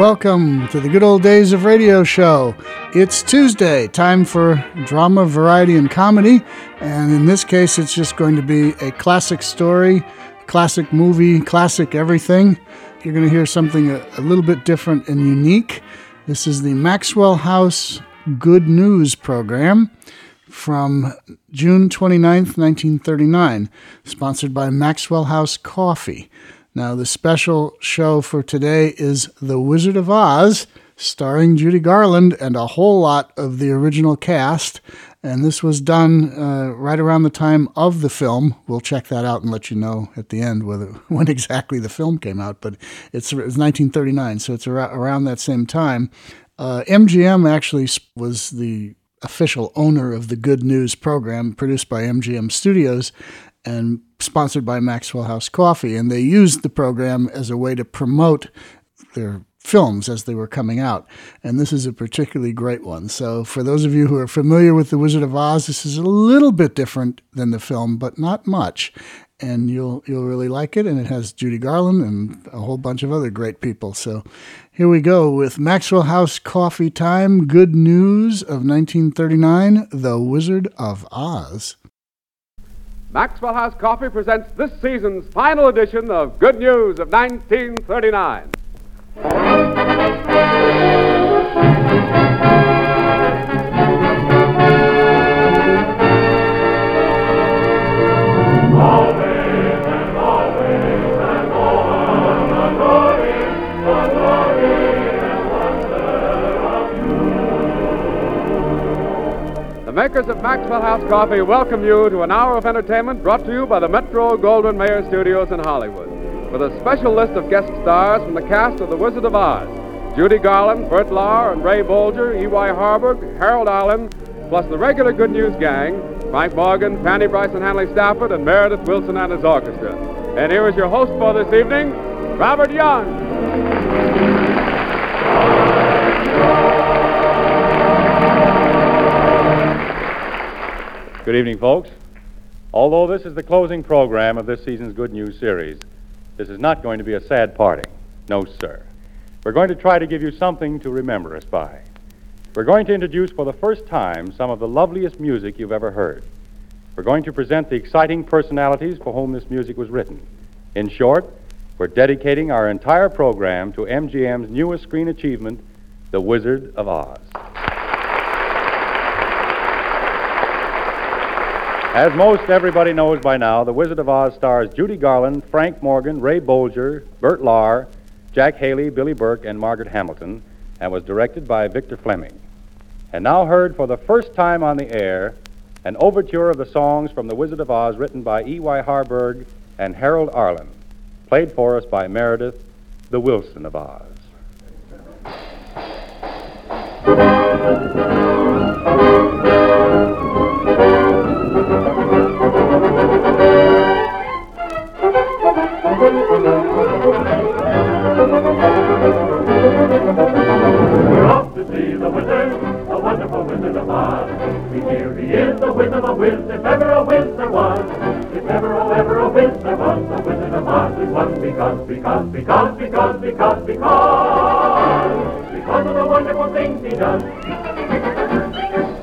welcome to the good old days of radio show. It's Tuesday, time for drama, variety, and comedy. And in this case, it's just going to be a classic story, classic movie, classic everything. You're going to hear something a, a little bit different and unique. This is the Maxwell House Good News program from June 29th, 1939, sponsored by Maxwell House Coffee. Now, the special show for today is The Wizard of Oz, starring Judy Garland and a whole lot of the original cast. And this was done uh, right around the time of the film. We'll check that out and let you know at the end whether when exactly the film came out. But it's, it's 1939, so it's around that same time. Uh, MGM actually was the official owner of the Good News program, produced by MGM Studios, and sponsored by Maxwell House Coffee. And they used the program as a way to promote their films as they were coming out. And this is a particularly great one. So, for those of you who are familiar with The Wizard of Oz, this is a little bit different than the film, but not much. And you'll you'll really like it. And it has Judy Garland and a whole bunch of other great people. So here we go with Maxwell House Coffee Time. Good news of 1939, The Wizard of Oz. Maxwell House Coffee presents this season's final edition of Good News of 1939. Makers of Maxwell House Coffee welcome you to an hour of entertainment brought to you by the Metro Goldwyn Mayer Studios in Hollywood, with a special list of guest stars from the cast of The Wizard of Oz Judy Garland, Bert Lahr, and Ray Bolger, E.Y. Harburg, Harold Arlen, plus the regular Good News gang Frank Morgan, Fanny Bryson Hanley Stafford, and Meredith Willson and his orchestra. And here is your host for this evening, Robert Young. Good evening, folks. Although this is the closing program of this season's Good News series, this is not going to be a sad parting. No, sir. We're going to try to give you something to remember us by. We're going to introduce for the first time some of the loveliest music you've ever heard. We're going to present the exciting personalities for whom this music was written. In short, we're dedicating our entire program to MGM's newest screen achievement, The Wizard of Oz. As most everybody knows by now, The Wizard of Oz stars Judy Garland, Frank Morgan, Ray Bolger, Bert Lahr, Jack Haley, Billie Burke, and Margaret Hamilton, and was directed by Victor Fleming. And now heard for the first time on the air an overture of the songs from The Wizard of Oz written by E.Y. Harburg and Harold Arlen, played for us by Meredith, the Willson of Oz. Of a if ever a whiz there was. If ever, oh, ever a whiz there was, the wizard of Oz one because, because, because, because, because, because, because of the wonderful things he does.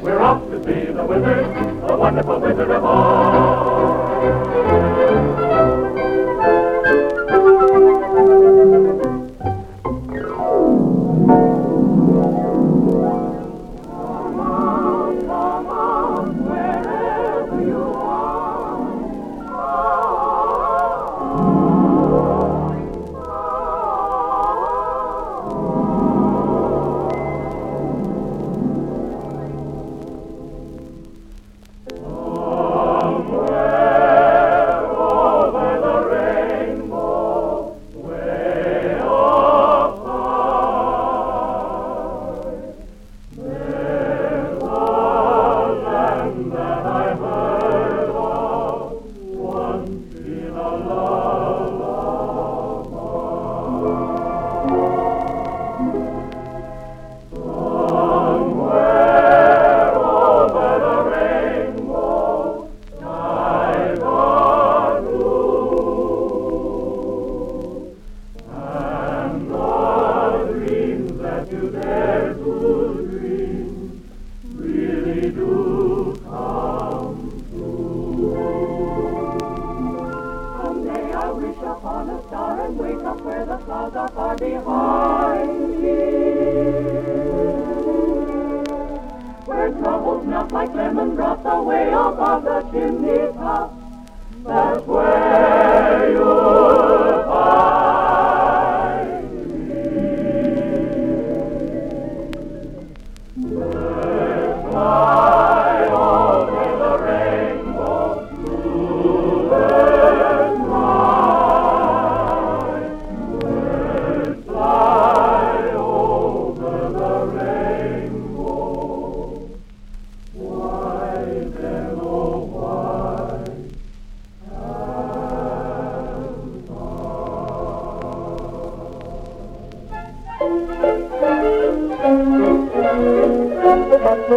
We're off to see the wizard, the wonderful wizard of Oz. Ha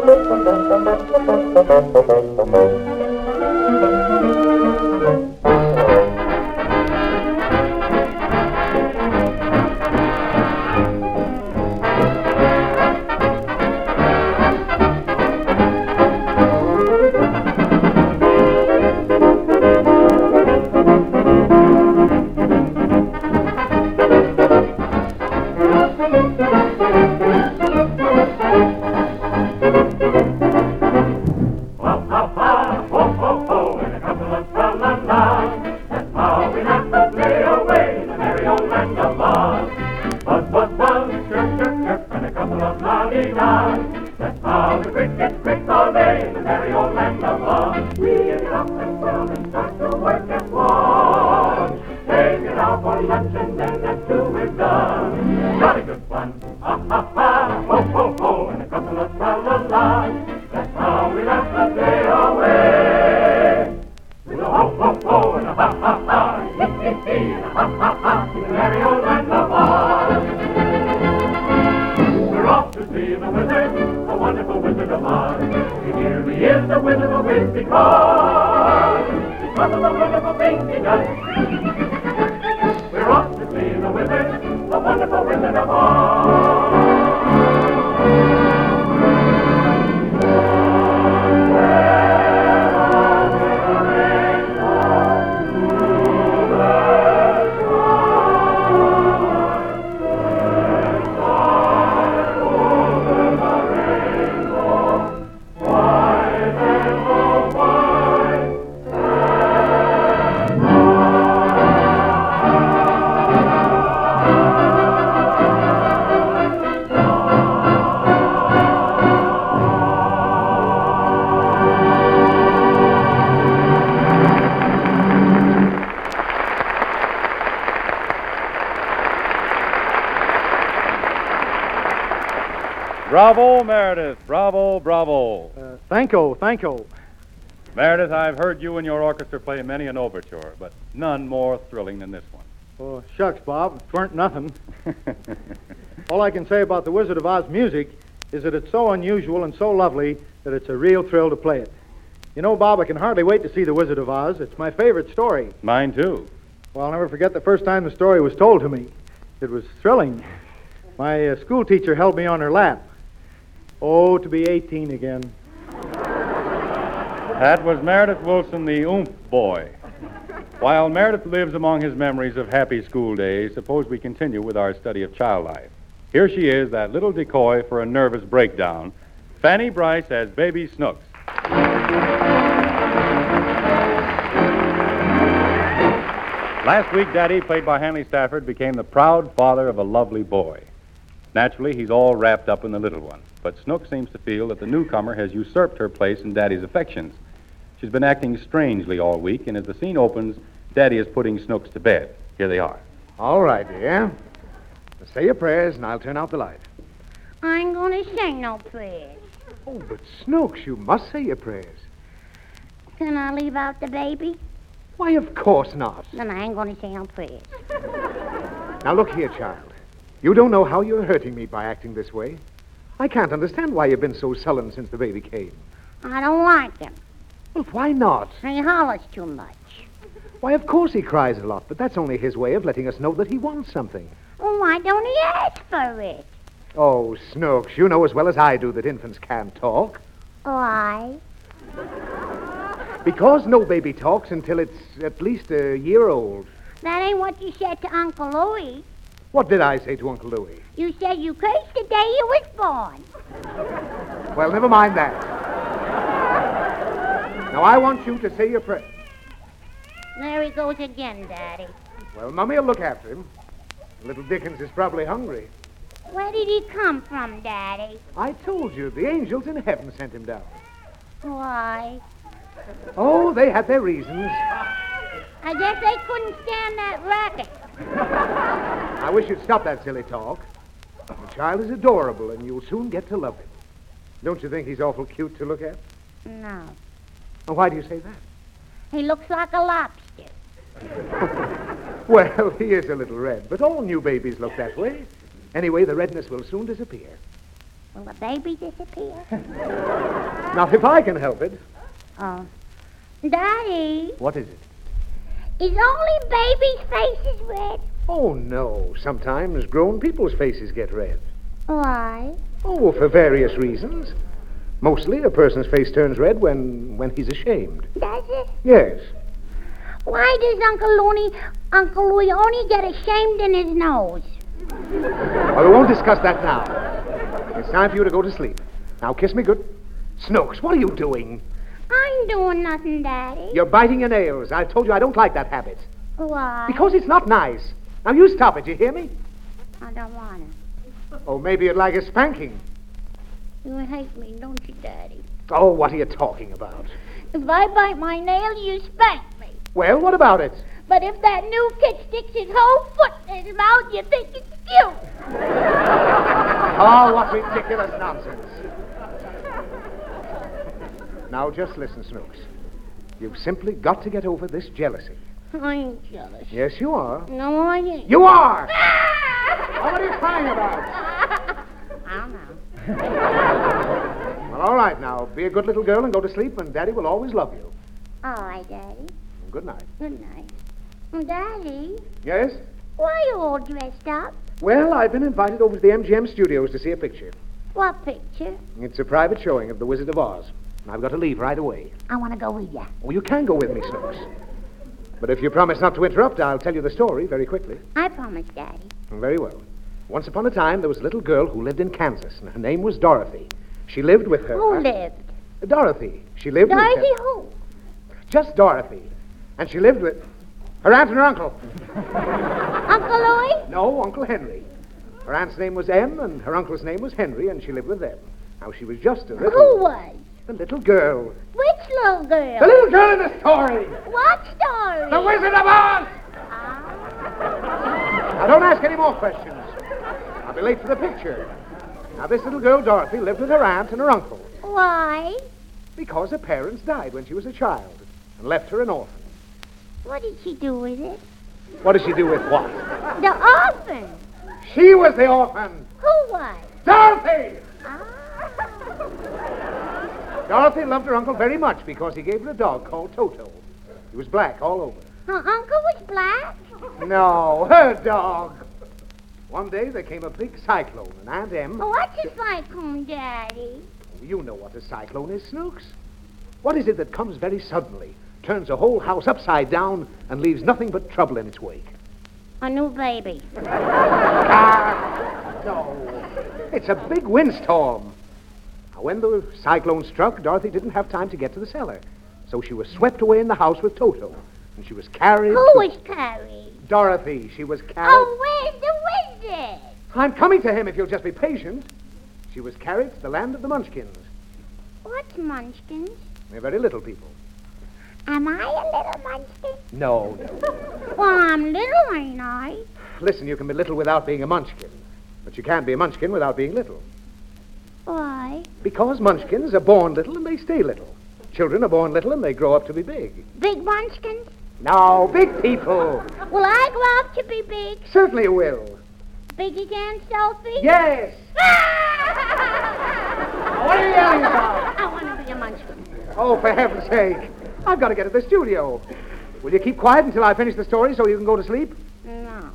Bravo, Meredith. Bravo, bravo. Uh, thank you, thank you. Meredith, I've heard you and your orchestra play many an overture, but none more thrilling than this one. Oh, shucks, Bob. It weren't nothing. All I can say about the Wizard of Oz music is that it's so unusual and so lovely that it's a real thrill to play it. You know, Bob, I can hardly wait to see The Wizard of Oz. It's my favorite story. Mine, too. Well, I'll never forget the first time the story was told to me. It was thrilling. My uh, school teacher held me on her lap. Oh, to be 18 again. That was Meredith Willson, the oomph boy. While Meredith lives among his memories of happy school days, suppose we continue with our study of child life. Here she is, that little decoy for a nervous breakdown. Fanny Brice as Baby Snooks. Last week, Daddy, played by Hanley Stafford, became the proud father of a lovely boy. Naturally, he's all wrapped up in the little one, but Snook seems to feel that the newcomer has usurped her place in Daddy's affections. She's been acting strangely all week, and as the scene opens, Daddy is putting Snooks to bed. Here they are. All right, dear. Say your prayers, and I'll turn out the light. I ain't gonna say no prayers. Oh, but Snooks, you must say your prayers. Can I leave out the baby? Why, of course not. Then I ain't gonna say no prayers. Now, look here, child. You don't know how you're hurting me by acting this way. I can't understand why you've been so sullen since the baby came. I don't like him. Well, why not? He hollers too much. Why, of course he cries a lot, but that's only his way of letting us know that he wants something. Well, why don't he ask for it? Oh, Snooks, you know as well as I do that infants can't talk. Why? Because no baby talks until it's at least a year old. That ain't what you said to Uncle Louie. What did I say to Uncle Louis? You said you cursed the day you was born. Well, never mind that. Now, I want you to say your prayer. There he goes again, Daddy. Well, Mummy will look after him. Little Dickens is probably hungry. Where did he come from, Daddy? I told you, the angels in heaven sent him down. Why? Oh, they had their reasons. I guess they couldn't stand that racket. I wish you'd stop that silly talk. The child is adorable, and you'll soon get to love him. Don't you think he's awful cute to look at? No. Well, why do you say that? He looks like a lobster. Well, he is a little red, but all new babies look that way. Anyway, the redness will soon disappear. Will the baby disappear? Not if I can help it. oh. Daddy, What is it? Is only baby's faces red? Oh, no. Sometimes grown people's faces get red. Why? Oh, for various reasons. Mostly a person's face turns red when, when he's ashamed. Does it? Yes. Why does Uncle Looney, Uncle Louie only get ashamed in his nose? Well, we won't discuss that now. It's time for you to go to sleep. Now, kiss me good. Snooks, what are you doing? I'm doing nothing, Daddy. You're biting your nails. I told you I don't like that habit. Why? Because it's not nice. Now, you stop it, you hear me? I don't want to. Oh, maybe you'd like a spanking. You hate me, don't you, Daddy? Oh, what are you talking about? If I bite my nail, you spank me. Well, what about it? But if that new kid sticks his whole foot in his mouth, you think it's cute. Oh, what ridiculous nonsense. Now, just listen, Snooks. You've simply got to get over this jealousy. I ain't jealous. Yes, you are. No, I ain't. You are! Oh, what are you crying about? I don't know. Well, all right, now. Be a good little girl and go to sleep, and Daddy will always love you. All right, Daddy. Good night. Good night. Daddy, Yes? why are you all dressed up? Well, I've been invited over to the MGM studios to see a picture. What picture? It's a private showing of The Wizard of Oz. I've got to leave right away. I want to go with you. Oh, you can go with me, Snooks. But if you promise not to interrupt, I'll tell you the story very quickly. I promise, Daddy. Very well. Once upon a time, there was a little girl who lived in Kansas, and her name was Dorothy. She lived with her. Who lived? Dorothy. She lived with. Dorothy with who? Just Dorothy. And she lived with her aunt and her uncle. Uncle Louie? No, Uncle Henry. Her aunt's name was Em, and her uncle's name was Henry, and she lived with them. Now, she was just a little... Who was? The little girl. Which little girl? The little girl in the story! What story? The Wizard of Oz! Ah. Now, don't ask any more questions. I'll be late for the picture. Now, this little girl, Dorothy, lived with her aunt and her uncle Why? because her parents died when she was a child and left her an orphan. What did she do with it? What did she do with what? The orphan. She was the orphan! Who was? Dorothy! Dorothy loved her uncle very much because he gave her a dog called Toto. He was black all over. Her uncle was black? No, her dog. One day there came a big cyclone, and Aunt Em. What's a cyclone, Daddy? You know what a cyclone is, Snooks. What is it that comes very suddenly, turns a whole house upside down, and leaves nothing but trouble in its wake? A new baby. Ah, no. It's a big windstorm. When the cyclone struck, Dorothy didn't have time to get to the cellar. So she was swept away in the house with Toto. And she was carried. Who to- was carried? Dorothy. She was carried. Oh, where's the wizard? I'm coming to him if you'll just be patient. She was carried to the land of the Munchkins. What's munchkins? They're very little people. Am I a little munchkin? No, no. Well, I'm little, ain't I? Listen, you can be little without being a munchkin. But you can't be a munchkin without being little. Why? Because munchkins are born little and they stay little. Children are born little and they grow up to be big. Big munchkins? No, big people. Will I grow up to be big? Certainly will. Big again, Sophie? Yes. What are you yelling about? I want to be a munchkin. Oh, for heaven's sake. I've got to get to the studio. Will you keep quiet until I finish the story so you can go to sleep? No.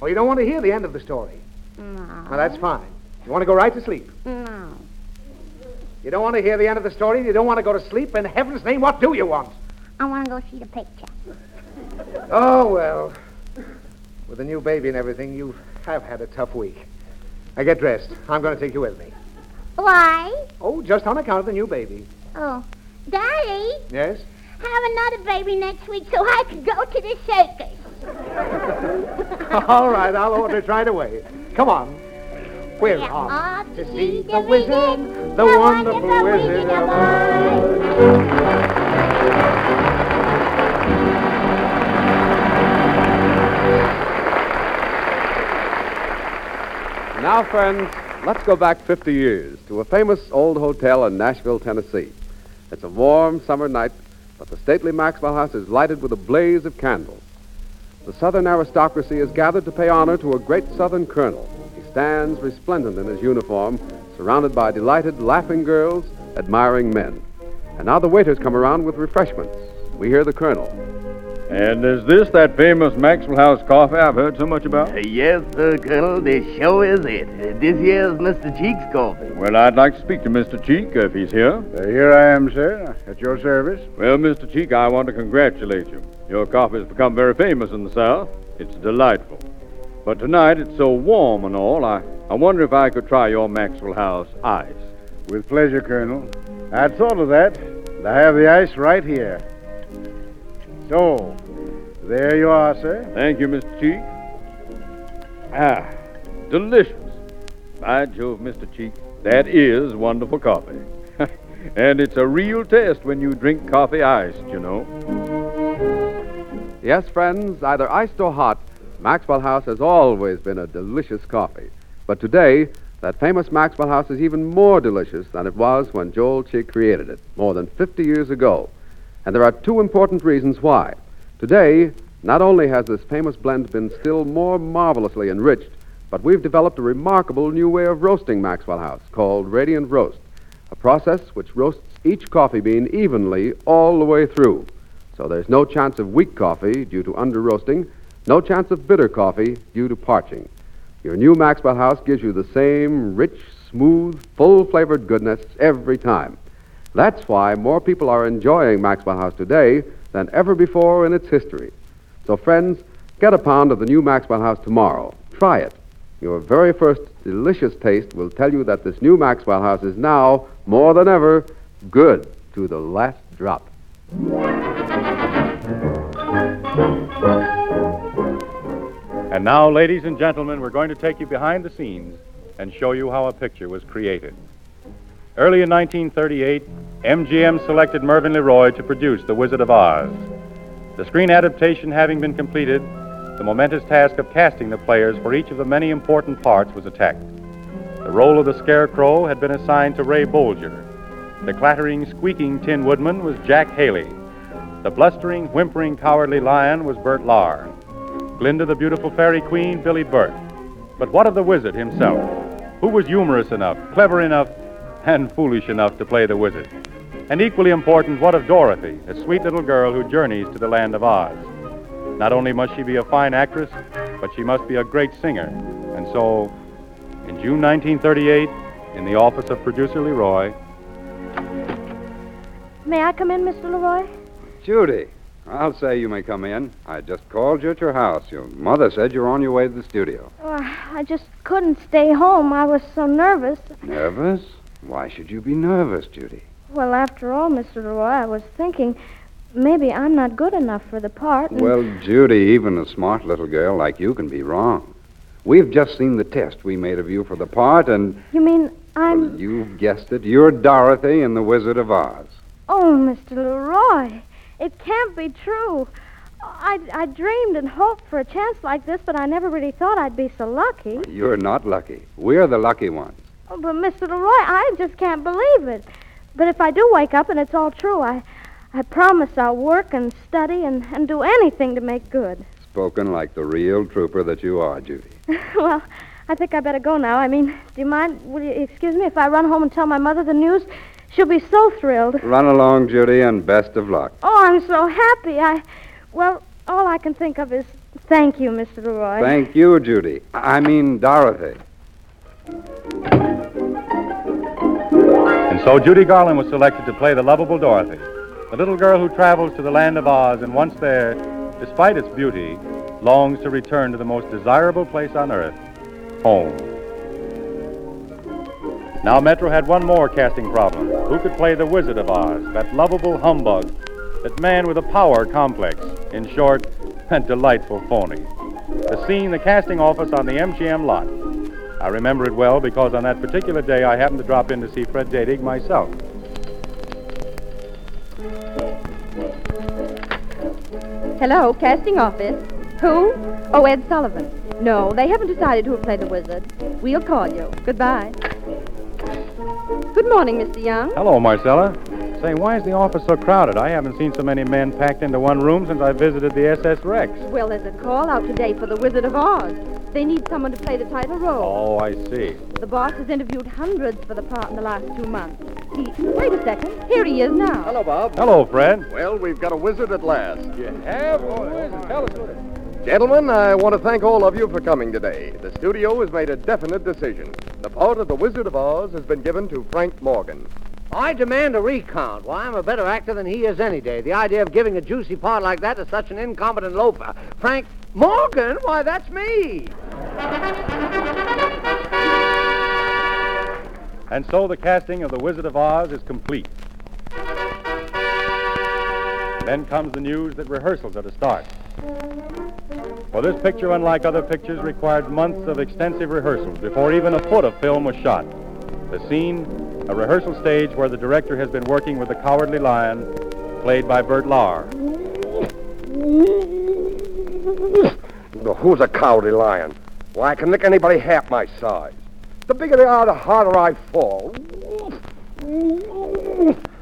Or you don't want to hear the end of the story? No. Well, that's fine. You want to go right to sleep. No. You don't want to hear the end of the story you don't want to go to sleep. In heaven's name, what do you want? I want to go see the picture. Oh, well. With a new baby and everything, you have had a tough week. Now get dressed. I'm going to take you with me. Why? Oh, just on account of the new baby. Oh, Daddy, Yes? have another baby next week so I can go to the circus. All right, I'll order it right away. Come on. We're off off to see the wizard, the wonderful wizard of Oz. Now, friends, let's go back 50 years to a famous old hotel in Nashville, Tennessee. It's a warm summer night, but the stately Maxwell House is lighted with a blaze of candles. The Southern aristocracy is gathered to pay honor to a great Southern colonel. He stands resplendent in his uniform, surrounded by delighted, laughing girls, admiring men. And now the waiters come around with refreshments. We hear the colonel. And is this that famous Maxwell House coffee I've heard so much about? Uh, yes, sir, Colonel. This show is it. Uh, This here's Mr. Cheek's coffee. Well, I'd like to speak to Mr. Cheek if he's here. Uh, here I am, sir, at your service. Well, Mr. Cheek, I want to congratulate you. Your coffee has become very famous in the South. It's delightful. But tonight it's so warm and all, I, I wonder if I could try your Maxwell House ice. With pleasure, Colonel. I'd thought of that. and I have the ice right here. So, there you are, sir. Thank you, Mr. Cheek. Ah, delicious. By Jove, Mr. Cheek, that is wonderful coffee. and it's a real test when you drink coffee iced, you know. Yes, friends, either iced or hot, Maxwell House has always been a delicious coffee. But today, that famous Maxwell House is even more delicious than it was when Joel Cheek created it, more than 50 years ago. And there are two important reasons why. Today, not only has this famous blend been still more marvelously enriched, but we've developed a remarkable new way of roasting Maxwell House called Radiant Roast, a process which roasts each coffee bean evenly all the way through. So there's no chance of weak coffee due to under roasting, no chance of bitter coffee due to parching. Your new Maxwell House gives you the same rich, smooth, full flavored goodness every time. That's why more people are enjoying Maxwell House today than ever before in its history. So, friends, get a pound of the new Maxwell House tomorrow. Try it. Your very first delicious taste will tell you that this new Maxwell House is now, more than ever, good to the last drop. And now, ladies and gentlemen, we're going to take you behind the scenes and show you how a picture was created. Early in 1938, MGM selected Mervyn LeRoy to produce The Wizard of Oz. The screen adaptation having been completed, the momentous task of casting the players for each of the many important parts was attacked. The role of the Scarecrow had been assigned to Ray Bolger. The clattering, squeaking Tin Woodman was Jack Haley. The blustering, whimpering, cowardly lion was Bert Lahr. Glinda the beautiful fairy queen, Billie Burke. But what of the wizard himself? Who was humorous enough, clever enough, and foolish enough to play the wizard? And equally important, what of Dorothy, a sweet little girl who journeys to the land of Oz? Not only must she be a fine actress, but she must be a great singer. And so, in June 1938, in the office of producer Leroy, May I come in, Mr. Leroy? Judy, I'll say you may come in. I just called you at your house. Your mother said you're on your way to the studio. Oh, I just couldn't stay home. I was so nervous. Nervous? Why should you be nervous, Judy? Well, after all, Mr. Leroy, I was thinking maybe I'm not good enough for the part. and- Well, Judy, even a smart little girl like you can be wrong. We've just seen the test we made of you for the part, and You mean I'm. you've guessed it. You're Dorothy in The Wizard of Oz. Oh, Mr. Leroy, it can't be true. I, I dreamed and hoped for a chance like this, but I never really thought I'd be so lucky. You're not lucky. We're the lucky ones. Oh, but Mr. Leroy, I just can't believe it. But if I do wake up and it's all true, I, I promise I'll work and study and, and do anything to make good. Spoken like the real trooper that you are, Judy. well, I think I better go now. I mean, do you mind? Will you excuse me if I run home and tell my mother the news? She'll be so thrilled. Run along, Judy, and best of luck. Oh, I'm so happy. I, well, all I can think of is thank you, Mr. Leroy. Thank you, Judy. I mean, Dorothy. And so Judy Garland was selected to play the lovable Dorothy, the little girl who travels to the land of Oz and once there, despite its beauty, longs to return to the most desirable place on earth home. Now, Metro had one more casting problem. Who could play the Wizard of Oz, that lovable humbug, that man with a power complex? In short, a delightful phony. The scene, the casting office on the MGM lot. I remember it well because on that particular day I happened to drop in to see Fred Datig myself. Hello, casting office. Who? Oh, Ed Sullivan. No, they haven't decided who will play the wizard. We'll call you. Goodbye. Good morning, Mr. Young. Hello, Marcella. Say, why is the office so crowded? I haven't seen so many men packed into one room since I visited the SS Rex. Well, there's a call out today for the Wizard of Oz. They need someone to play the title role. Oh, I see. The boss has interviewed hundreds for the part in the last two months. He, wait a second. Here he is now. Hello, Bob. Hello, Fred. Well, we've got a wizard at last. You have? Who is it? Tell us who it is. Gentlemen, I want to thank all of you for coming today. The studio has made a definite decision. The part of the Wizard of Oz has been given to Frank Morgan. I demand a recount. Why, I'm a better actor than he is any day. The idea of giving a juicy part like that to such an incompetent loafer. Frank Morgan? Why, that's me. And so the casting of The Wizard of Oz is complete. Then comes the news that rehearsals are to start. For this picture, unlike other pictures, required months of extensive rehearsals before even a foot of film was shot. The scene, a rehearsal stage where the director has been working with the Cowardly Lion, played by Bert Lahr. Who's a cowardly lion? Why, I can lick anybody half my size. The bigger they are, the harder I fall.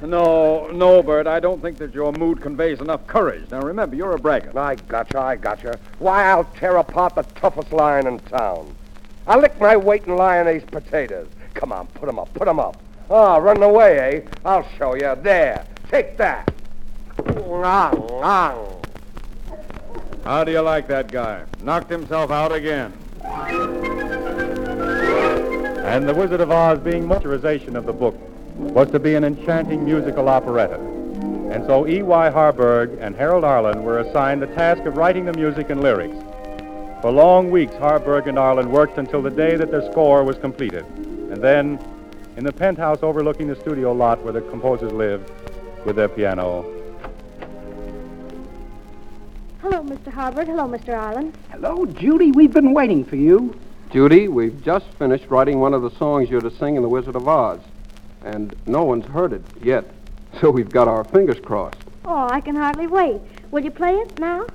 No, no, Bert, I don't think that your mood conveys enough courage. Now, remember, you're a braggart. I gotcha, I gotcha. Why, I'll tear apart the toughest lion in town. I'll lick my weight in Lyonnaise potatoes. Come on, put 'em up, put 'em up. Ah, running away, eh? I'll show you. There, take that. How do you like that guy? Knocked himself out again. And The Wizard of Oz, being miniaturization of the book, was to be an enchanting musical operetta. And so E.Y. Harburg and Harold Arlen were assigned the task of writing the music and lyrics. For long weeks, Harburg and Arlen worked until the day that their score was completed. And then, in the penthouse overlooking the studio lot where the composers lived, with their piano, Hello, Mr. Harburg. Hello, Mr. Arlen. Hello, Judy. We've been waiting for you. Judy, we've just finished writing one of the songs you're to sing in The Wizard of Oz. And no one's heard it yet. So we've got our fingers crossed. Oh, I can hardly wait. Will you play it now?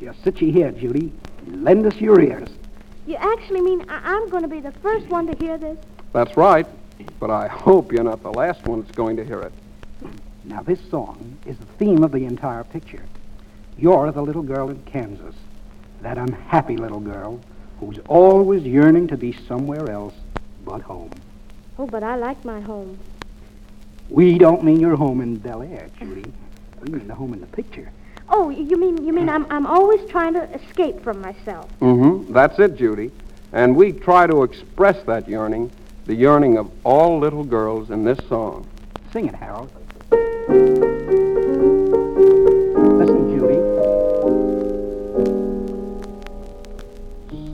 Just sit you here, Judy. Lend us your ears. You actually mean I- I'm going to be the first one to hear this? That's right. But I hope you're not the last one that's going to hear it. Now, this song is the theme of the entire picture. You're the little girl in Kansas, that unhappy little girl who's always yearning to be somewhere else but home. Oh, but I like my home. We don't mean your home in Bel Air, Judy. We mean the home in the picture. Oh, you mean you mean I'm I'm always trying to escape from myself. Mm-hmm. That's it, Judy. And we try to express that yearning, the yearning of all little girls in this song. Sing it, Harold.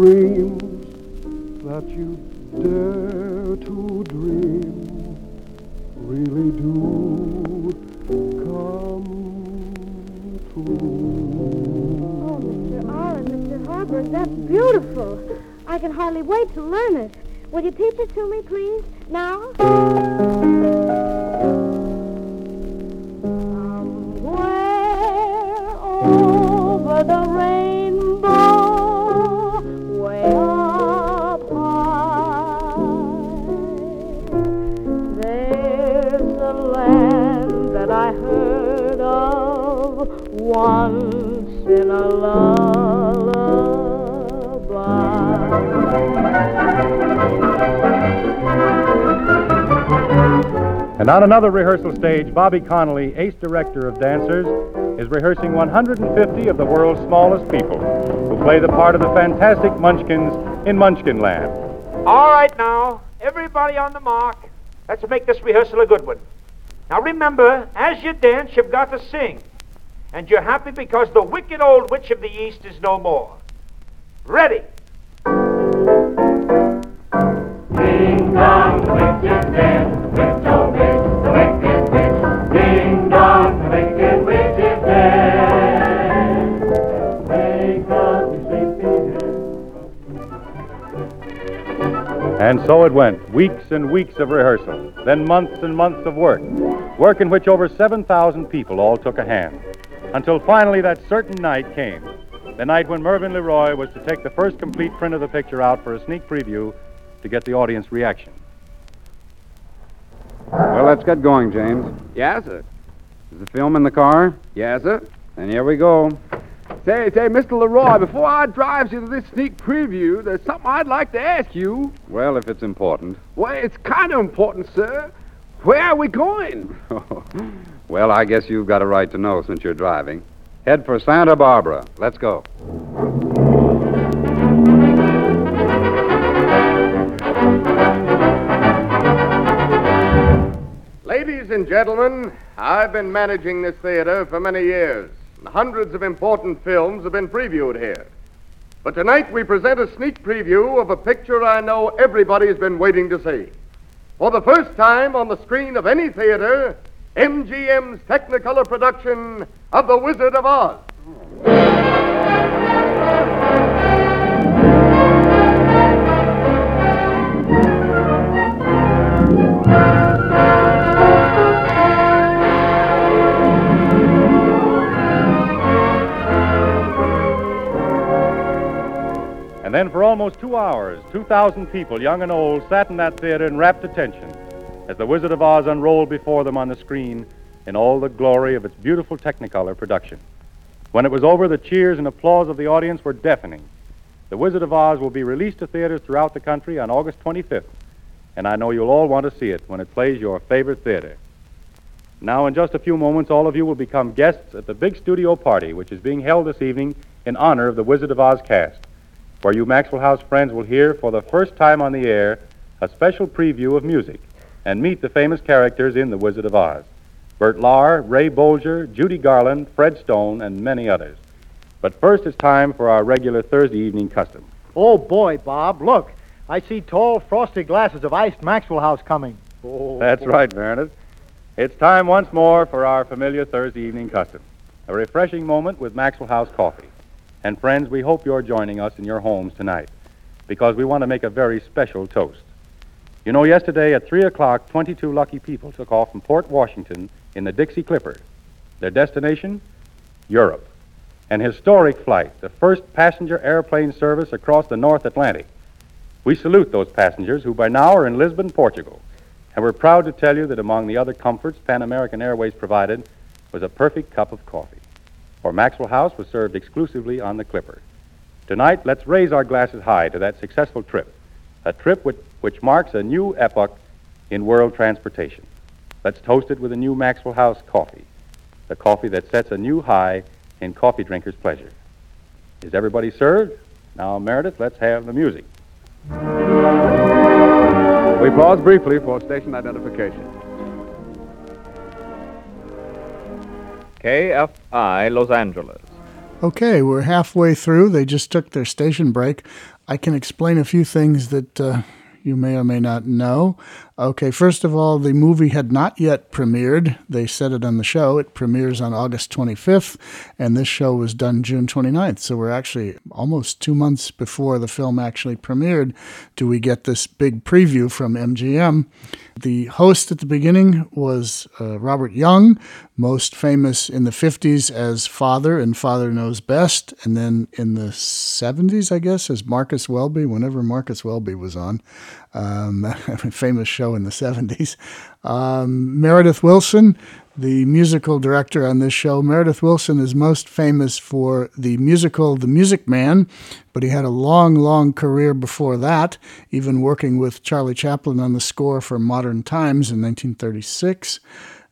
dreams that you dare to dream really do come true. Oh, Mr. Arlen, Mr. Harburg, that's beautiful. I can hardly wait to learn it. Will you teach it to me, please? Now? The rainbow, once in a lullaby. And on another rehearsal stage, Bobby Connolly, ace director of dancers, is rehearsing 150 of the world's smallest people who play the part of the fantastic Munchkins in Munchkinland. All right, now, everybody on the mark. Let's make this rehearsal a good one. Now remember, as you dance, you've got to sing. And you're happy because the wicked old witch of the East is no more. Ready? Ding dong, the witch is dead. Witch, oh witch, the wicked witch. Ding dong, the wicked witch is dead. Wake up, you sleepy And so it went weeks and weeks of rehearsal, then months and months of work, work in which over 7,000 people all took a hand, until finally that certain night came. The night when Mervyn Leroy was to take the first complete print of the picture out for a sneak preview to get the audience reaction. Well, let's get going, James. Yes, sir. Is the film in the car? Yes, sir. And here we go. Say, say, Mr. Leroy, before I drives you to this sneak preview, there's something I'd like to ask you. Well, if it's important. Well, it's kind of important, sir. Where are we going? well, I guess you've got a right to know since you're driving. Head for Santa Barbara. Let's go. Ladies and gentlemen, I've been managing this theater for many years. and Hundreds of important films have been previewed here. But tonight we present a sneak preview of a picture I know everybody's been waiting to see. For the first time on the screen of any theater, MGM's Technicolor production of The Wizard of Oz. And then for almost two hours, 2,000 people, young and old, sat in that theater in rapt attention as The Wizard of Oz unrolled before them on the screen in all the glory of its beautiful Technicolor production. When it was over, the cheers and applause of the audience were deafening. The Wizard of Oz will be released to theaters throughout the country on August 25th, and I know you'll all want to see it when it plays your favorite theater. Now, in just a few moments, all of you will become guests at the big studio party, which is being held this evening in honor of the Wizard of Oz cast, where you Maxwell House friends will hear for the first time on the air a special preview of music and meet the famous characters in The Wizard of Oz. Bert Lahr, Ray Bolger, Judy Garland, Fred Stone, and many others. But first, it's time for our regular Thursday evening custom. Oh, boy, Bob, look. I see tall, frosty glasses of iced Maxwell House coming. Oh. That's right, Meredith. It's time once more for our familiar Thursday evening custom a refreshing moment with Maxwell House coffee. And friends, we hope you're joining us in your homes tonight because we want to make a very special toast. You know, yesterday at 3 o'clock, 22 lucky people took off from Port Washington in the Dixie Clipper. Their destination? Europe. An historic flight, the first passenger airplane service across the North Atlantic. We salute those passengers who by now are in Lisbon, Portugal. And we're proud to tell you that among the other comforts Pan American Airways provided was a perfect cup of coffee. For Maxwell House was served exclusively on the Clipper. Tonight, let's raise our glasses high to that successful trip, a trip which, which marks a new epoch in world transportation. Let's toast it with a new Maxwell House coffee, the coffee that sets a new high in coffee drinkers' pleasure. Is everybody served? Now, Meredith, let's have the music. We pause briefly for station identification. KFI Los Angeles. Okay, we're halfway through. They just took their station break. I can explain a few things that uh, you may or may not know. Okay, first of all, the movie had not yet premiered. They said it on the show. It premieres on August 25th, and this show was done June 29th. So we're actually almost two months before the film actually premiered. Do we get this big preview from MGM? The host at the beginning was uh, Robert Young, most famous in the 50s as Father and Father Knows Best, and then in the 70s, I guess, as Marcus Welby, whenever Marcus Welby was on. Um, famous show in the 70s. Um, Meredith Willson the musical director on this show. Meredith Willson is most famous for the musical The Music Man, but he had a long, long career before that, even working with Charlie Chaplin on the score for Modern Times in 1936.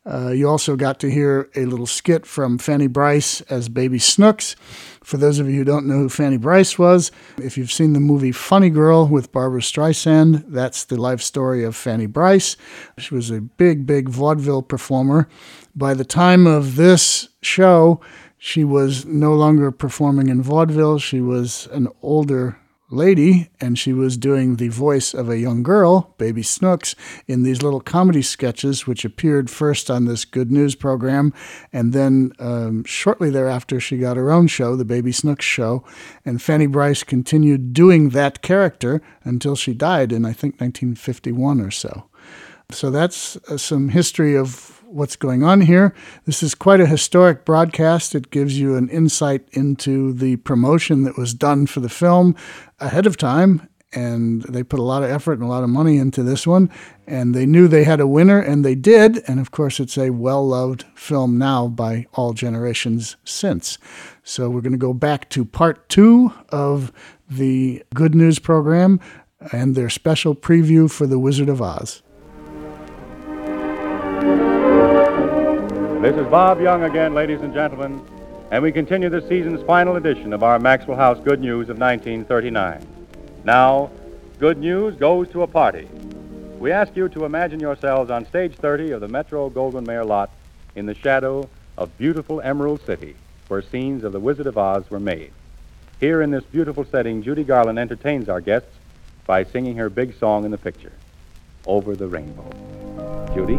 Uh, you also got to hear a little skit from Fanny Brice as Baby Snooks. For those of you who don't know who Fanny Brice was, if you've seen the movie Funny Girl with Barbra Streisand, that's the life story of Fanny Brice. She was a big, big vaudeville performer. By the time of this show, she was no longer performing in vaudeville. She was an older lady, and she was doing the voice of a young girl, Baby Snooks, in these little comedy sketches, which appeared first on this Good News program, and then um, shortly thereafter, she got her own show, the Baby Snooks Show, and Fanny Brice continued doing that character until she died in, I think, 1951 or so. So that's uh, some history of what's going on here. This is quite a historic broadcast. It gives you an insight into the promotion that was done for the film ahead of time. And they put a lot of effort and a lot of money into this one. And they knew they had a winner, and they did. And of course, it's a well loved film now by all generations since. So we're going to go back to part two of the Good News program and their special preview for The Wizard of Oz. This is Bob Young again, ladies and gentlemen, and we continue this season's final edition of our Maxwell House Good News of 1939. Now, good news goes to a party. We ask you to imagine yourselves on stage 30 of the Metro Goldwyn Mayer lot in the shadow of beautiful Emerald City, where scenes of The Wizard of Oz were made. Here in this beautiful setting, Judy Garland entertains our guests by singing her big song in the picture, Over the Rainbow. Judy?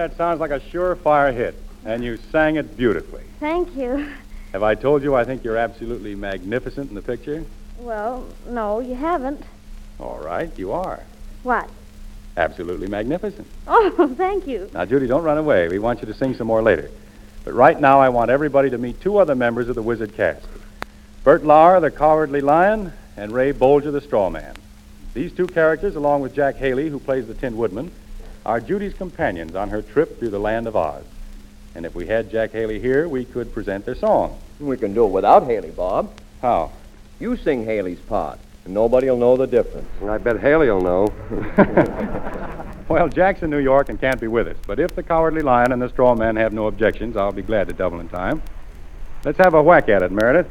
that sounds like a surefire hit, and you sang it beautifully. Thank you. Have I told you I think you're absolutely magnificent in the picture? Well, no, you haven't. All right, you are. What? Absolutely magnificent. Oh, thank you. Now, Judy, don't run away. We want you to sing some more later. But right now, I want everybody to meet two other members of the Wizard cast Bert Lahr, the Cowardly Lion, and Ray Bolger, the Straw Man. These two characters, along with Jack Haley, who plays the Tin Woodman, are Judy's companions on her trip through the land of Oz. And if we had Jack Haley here, we could present their song. We can do it without Haley, Bob. How? You sing Haley's part, and nobody'll know the difference. I bet Haley'll know. Well, Jack's in New York and can't be with us. But if the Cowardly Lion and the Straw Man have no objections, I'll be glad to double in time. Let's have a whack at it, Meredith.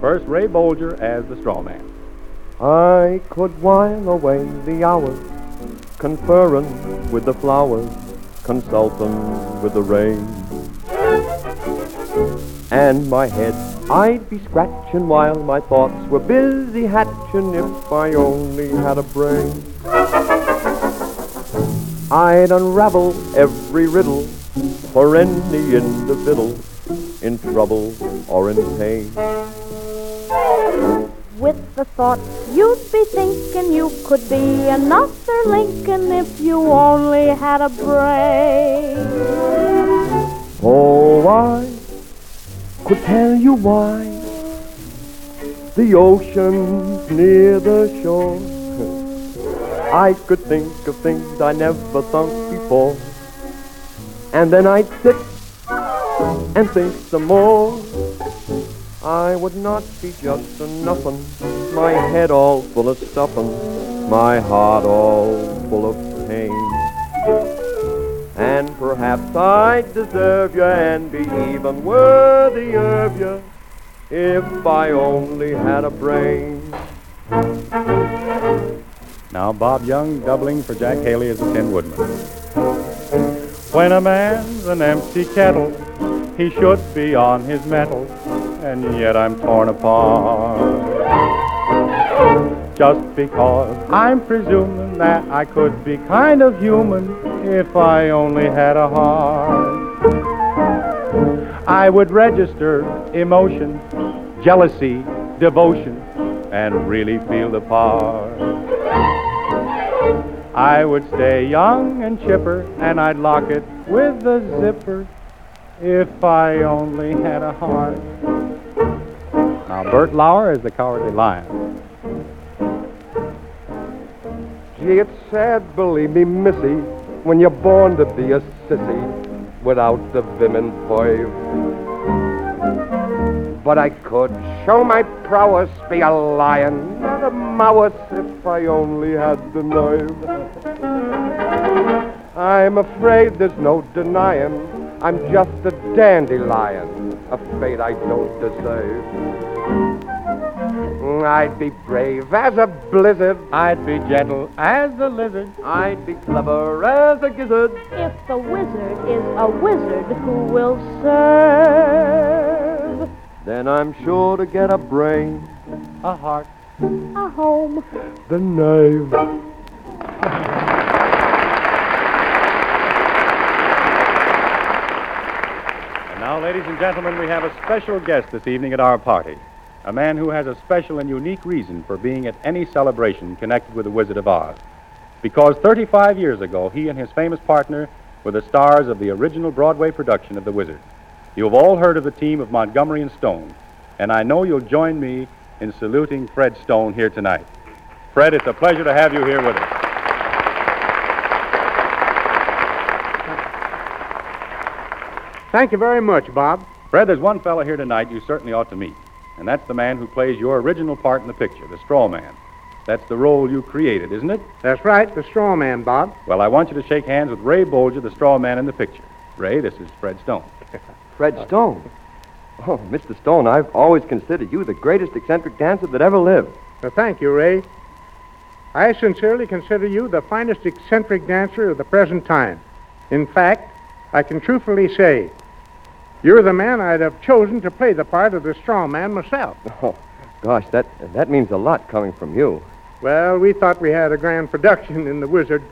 First, Ray Bolger as the Straw Man. I could while away the hours, conferring with the flowers, consulting with the rain. And my head I'd be scratching while my thoughts were busy hatching if I only had a brain. I'd unravel every riddle for any individual in trouble or in pain. With the thought you'd be thinking you could be another Lincoln if you only had a brain. Oh, I could tell you why the ocean's near the shore. I could think of things I never thought before. And then I'd sit and think some more. I would not be just a nothing, my head all full of stuffing, my heart all full of pain. And perhaps I'd deserve you and be even worthy of you if I only had a brain. Now, Bob Young doubling for Jack Haley as the Tin Woodman. When a man's an empty kettle, he should be on his mettle, and yet I'm torn apart. Just because I'm presuming that I could be kind of human if I only had a heart. I would register emotion, jealousy, devotion, and really feel the part. I would stay young and chipper, and I'd lock it with a zipper if I only had a heart. Now, Bert Lahr is the Cowardly Lion. Gee, it's sad, believe me, missy, when you're born to be a sissy without the vim and poise. But I could show my prowess, be a lion, not a mouse, if I only had the nerve. I'm afraid there's no denying, I'm just a dandelion, a fate I don't deserve. I'd be brave as a blizzard. I'd be gentle as a lizard. I'd be clever as a gizzard. If the wizard is a wizard who will serve Then I'm sure to get a brain, a heart, a home. the nerve. And ladies and gentlemen, we have a special guest this evening at our party. A man who has a special and unique reason for being at any celebration connected with the Wizard of Oz. Because 35 years ago, he and his famous partner were the stars of the original Broadway production of The Wizard. You have all heard of the team of Montgomery and Stone, and I know you'll join me in saluting Fred Stone here tonight. Fred, it's a pleasure to have you here with us. Thank you very much, Bob. Fred, there's one fellow here tonight you certainly ought to meet, and that's the man who plays your original part in the picture, the straw man. That's the role you created, isn't it? That's right, the straw man, Bob. Well, I want you to shake hands with Ray Bolger, the straw man in the picture. Ray, this is Fred Stone. Fred Stone. Oh, Mr. Stone, I've always considered you the greatest eccentric dancer that ever lived. Well, thank you, Ray. I sincerely consider you the finest eccentric dancer of the present time. In fact, I can truthfully say You're the man I'd have chosen to play the part of the strong man myself. Oh, gosh, that that means a lot coming from you. Well, we thought we had a grand production in The Wizard.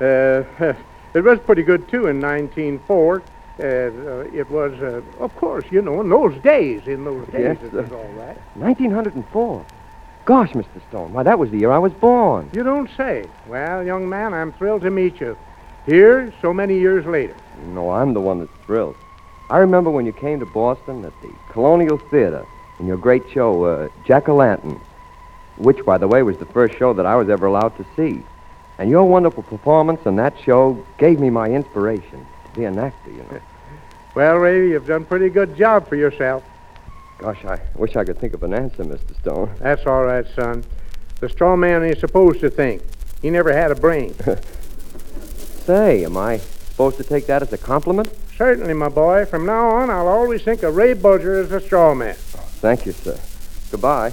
Uh, it was pretty good, too, in 1904. Uh, uh, it was, uh, of course, you know, in those days, in those days, Yes, it was uh, all right. 1904. Gosh, Mr. Stone, why, that was the year I was born. You don't say. Well, young man, I'm thrilled to meet you. Here, so many years later. No, I'm the one that's thrilled. I remember when you came to Boston at the Colonial Theater in your great show, uh, Jack o' Lantern, which, by the way, was the first show that I was ever allowed to see. And your wonderful performance in that show gave me my inspiration to be an actor, you know. Well, Ray, you've done a pretty good job for yourself. Gosh, I wish I could think of an answer, Mr. Stone. That's all right, son. The straw man ain't supposed to think. He never had a brain. Say, am I supposed to take that as a compliment? Certainly, my boy. From now on, I'll always think of Ray Bolger as a straw man. Thank you, sir. Goodbye.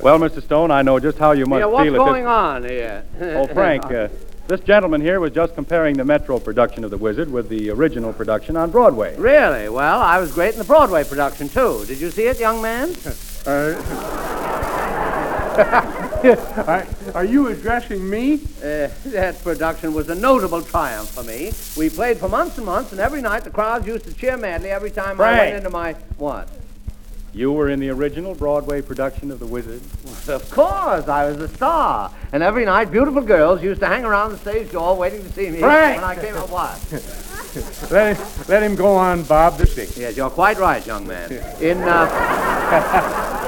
Well, Mr. Stone, I know just how you must yeah, what's feel at going this. on here? Oh, Frank, uh, this gentleman here was just comparing the Metro production of The Wizard with the original production on Broadway. Really? Well, I was great in the Broadway production, too. Did you see it, young man? are, are you addressing me? Uh, that production was a notable triumph for me. We played for months and months, and every night the crowds used to cheer madly every time I went into my. What? You were in the original Broadway production of The Wizard? Of course, I was a star. And every night, beautiful girls used to hang around the stage door waiting to see me. Frank! When I came up, what? Let him, let him go on, Bob, the sing. Yes, you're quite right, young man. In, uh,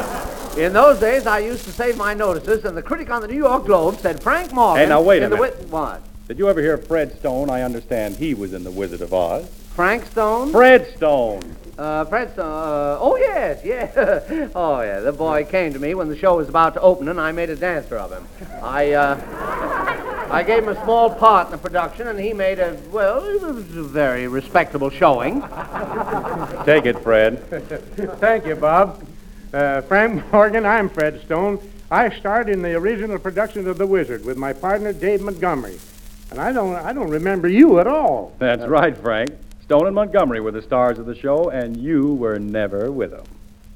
in those days, I used to save my notices, and the critic on the New York Globe said Frank Morgan. Hey, now, wait a in the minute. Wi- what? Did you ever hear of Fred Stone? I understand he was in The Wizard of Oz. Frank Stone? Fred Stone. Uh, Fred Stone. Uh, oh, yes, yes. oh, yeah. The boy came to me when the show was about to open, and I made a dancer of him. I, uh, I gave him a small part in the production, and he made a, well, it was a very respectable showing. Take it, Fred. Thank you, Bob. Uh, Frank Morgan, I'm Fred Stone. I starred in the original production of The Wizard with my partner Dave Montgomery. And I don't, I don't remember you at all. That's right, Frank. Stone and Montgomery were the stars of the show, and you were never with them.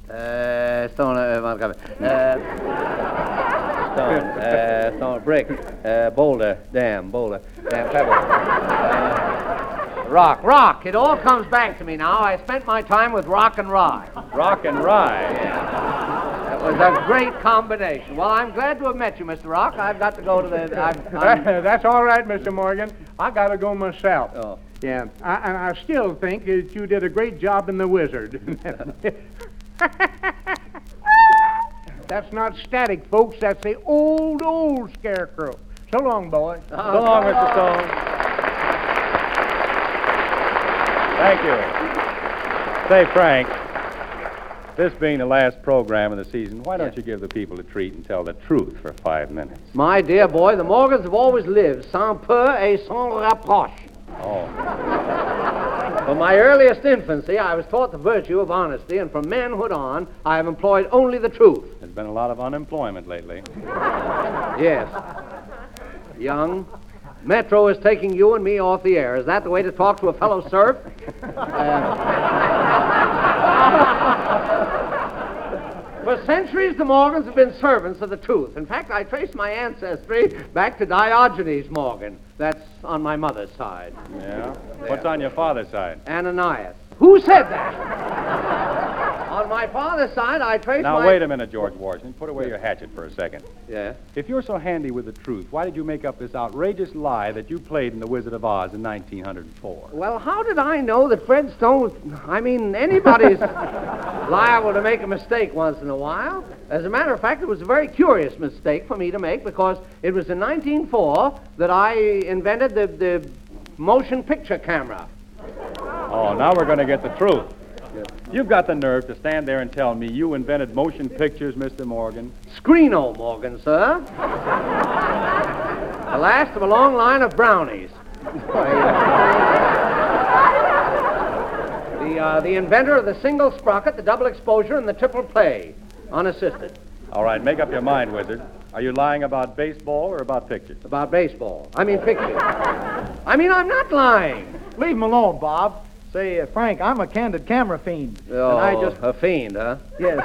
Uh, Stone, uh, Montgomery. Uh, Stone, uh, Stone, Brick, uh, Boulder, Dam, Boulder, Dam, Pebble. Uh, rock, Rock. It all comes back to me now. I spent my time with Rock and Rye. Rock and Rye. Yeah. That was a great combination. Well, I'm glad to have met you, Mr. Rock. I've got to go to the. I'm, I'm, That's all right, Mr. Morgan. I got to go myself. Oh. Yeah, I, and I still think that you did a great job in The Wizard. That's not static, folks. That's the old, old scarecrow. So long, boy. So long, Mr. Stone. Thank you. Say, Frank, this being the last program of the season, why don't you give the people a treat and tell the truth for five minutes? My dear boy, the Morgans have always lived sans peur et sans reproche. Oh. From my earliest infancy, I was taught the virtue of honesty, and from manhood on, I have employed only the truth. There's been a lot of unemployment lately. Yes. Young, Metro is taking you and me off the air. Is that the way to talk to a fellow serf? Uh, For centuries, the Morgans have been servants of the truth. In fact, I trace my ancestry back to Diogenes Morgan. That's on my mother's side. Yeah? What's on your father's side? Ananias. Who said that? On my father's side, I trace Now, my... wait a minute, George Washington. Put away your hatchet for a second. Yeah? If you're so handy with the truth, why did you make up this outrageous lie that you played in The Wizard of Oz in 1904? Well, how did I know that Fred Stone. I mean, anybody's liable to make a mistake once in a while. As a matter of fact, it was a very curious mistake for me to make because it was in 1904 that I invented the, the motion picture camera. Oh, now we're going to get the truth. You've got the nerve to stand there and tell me you invented motion pictures, Mr. Morgan. Screen, Screeno, Morgan, sir. the last of a long line of brownies. the, uh, the inventor of the single sprocket, the double exposure, and the triple play, unassisted. All right, make up your mind, Wizard. Are you lying about baseball or about pictures? About baseball. I mean, pictures. I mean, I'm not lying. Leave him alone, Bob. Say, uh, Frank, I'm a candid camera fiend. Oh, and I just a fiend, huh? yes,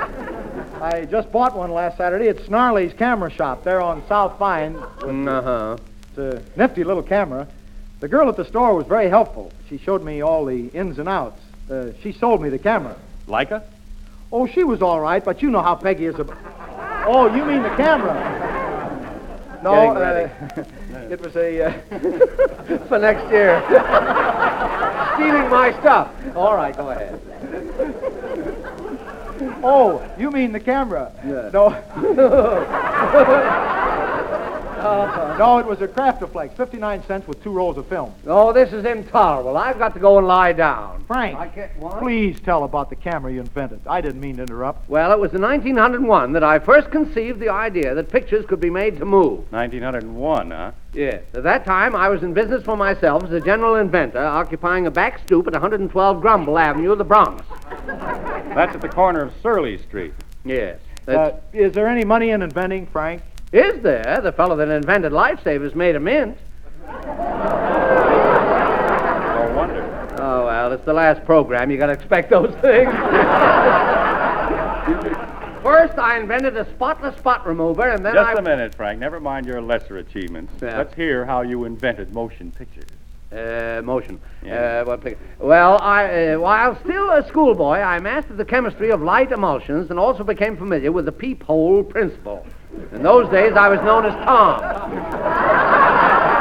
I just bought one last Saturday at Snarley's Camera Shop. there on South Vine. Uh huh. It's a nifty little camera. The girl at the store was very helpful. She showed me all the ins and outs. Uh, she sold me the camera. Leica? Oh, she was all right, but you know how Peggy is about. Oh, you mean the camera? No, Getting it was a. Uh... For next year. Stealing my stuff. All right, go ahead. Oh, you mean the camera? Yeah. No. no, it was a craft of Craftaflex, 59 cents with two rolls of film. Oh, this is intolerable. I've got to go and lie down. Frank, I can't. What? please tell about the camera you invented. I didn't mean to interrupt. Well, it was in 1901 that I first conceived the idea that pictures could be made to move. 1901, huh? Yes. At that time, I was in business for myself as a general inventor, occupying a back stoop at 112 Grumble Avenue, the Bronx. That's at the corner of Surley Street. Yes. Uh, is there any money in inventing, Frank? Is there? The fellow that invented lifesavers made a mint. No wonder. Oh, well, it's the last program. You gotta expect those things. First, I invented a spotless spot remover, and then Just I. a minute, Frank. Never mind your lesser achievements. Yeah. Let's hear how you invented motion pictures. Uh, motion. Yeah. Uh, what well, I, uh, while still a schoolboy, I mastered the chemistry of light emulsions and also became familiar with the peephole principle. In those days, I was known as Tom.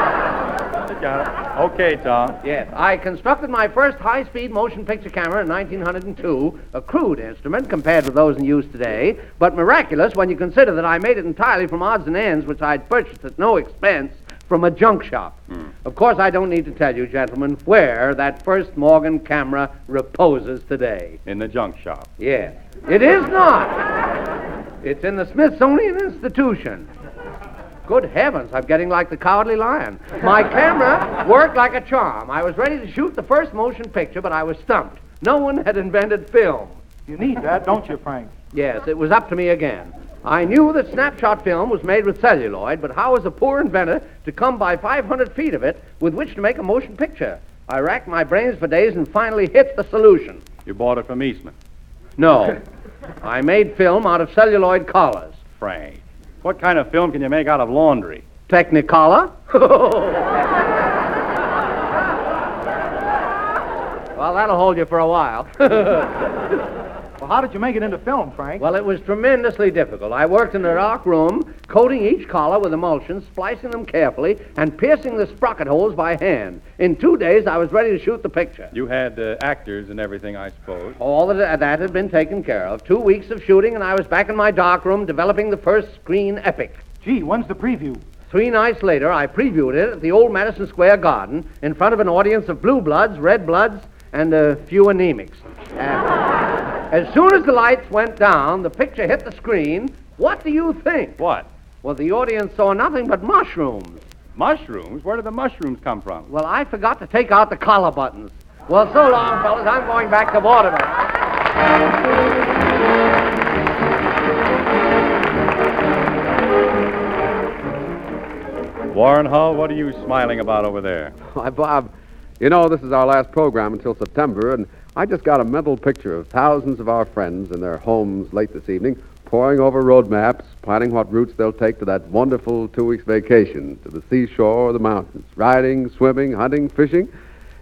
Okay, Tom. Yes, I constructed my first high-speed motion picture camera in 1902, a crude instrument compared with those in use today, but miraculous when you consider that I made it entirely from odds and ends which I'd purchased at no expense from a junk shop. Hmm. Of course, I don't need to tell you, gentlemen, where that first Morgan camera reposes today. In the junk shop. Yes. It is not. It's in the Smithsonian Institution. Good heavens, I'm getting like the cowardly lion. My camera worked like a charm. I was ready to shoot the first motion picture, but I was stumped. No one had invented film. You need that, don't you, Frank? Yes, it was up to me again. I knew that snapshot film was made with celluloid, but how was a poor inventor to come by 500 feet of it with which to make a motion picture? I racked my brains for days and finally hit the solution. You bought it from Eastman. No. I made film out of celluloid collars. Frank. What kind of film can you make out of laundry? Technicolor? well, that'll hold you for a while. Well, how did you make it into film, Frank? well, it was tremendously difficult. I worked in a dark room, coating each collar with emulsion, splicing them carefully, and piercing the sprocket holes by hand. In two days, I was ready to shoot the picture. You had uh, actors and everything, I suppose. All that, that had been taken care of. Two weeks of shooting, and I was back in my dark room developing the first screen epic. Gee, when's the preview? Three nights later, I previewed it at the old Madison Square Garden in front of an audience of blue bloods, red bloods, and a few anemics. As soon as the lights went down, the picture hit the screen. What do you think? What? Well, the audience saw nothing but mushrooms. Mushrooms? Where did the mushrooms come from? Well, I forgot to take out the collar buttons. Well, so long, fellas. I'm going back to Waterman. Warren Hull, what are you smiling about over there? Why, Bob, you know, this is our last program until September, and I just got a mental picture of thousands of our friends in their homes late this evening, poring over road maps, planning what routes they'll take to that wonderful two weeks vacation to the seashore or the mountains, riding, swimming, hunting, fishing.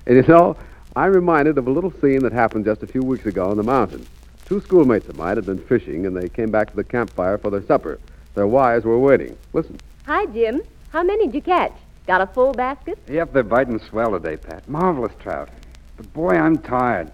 And you know, I'm reminded of a little scene that happened just a few weeks ago in the mountains. Two schoolmates of mine had been fishing, and they came back to the campfire for their supper. Their wives were waiting. Listen. Hi, Jim. How many did you catch? Got a full basket? Yep, they're biting swell today, Pat. Marvelous trout. But boy, I'm tired.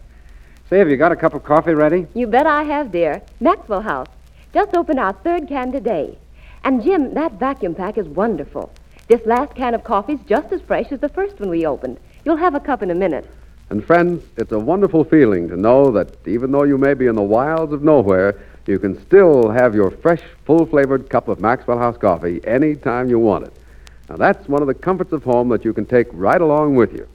Say, have you got a cup of coffee ready? You bet I have, dear. Maxwell House. Just opened our third can today. And, Jim, that vacuum pack is wonderful. This last can of coffee's just as fresh as the first one we opened. You'll have a cup in a minute. And friends, it's a wonderful feeling to know that even though you may be in the wilds of nowhere, you can still have your fresh, full flavored cup of Maxwell House coffee any time you want it. Now, that's one of the comforts of home that you can take right along with you.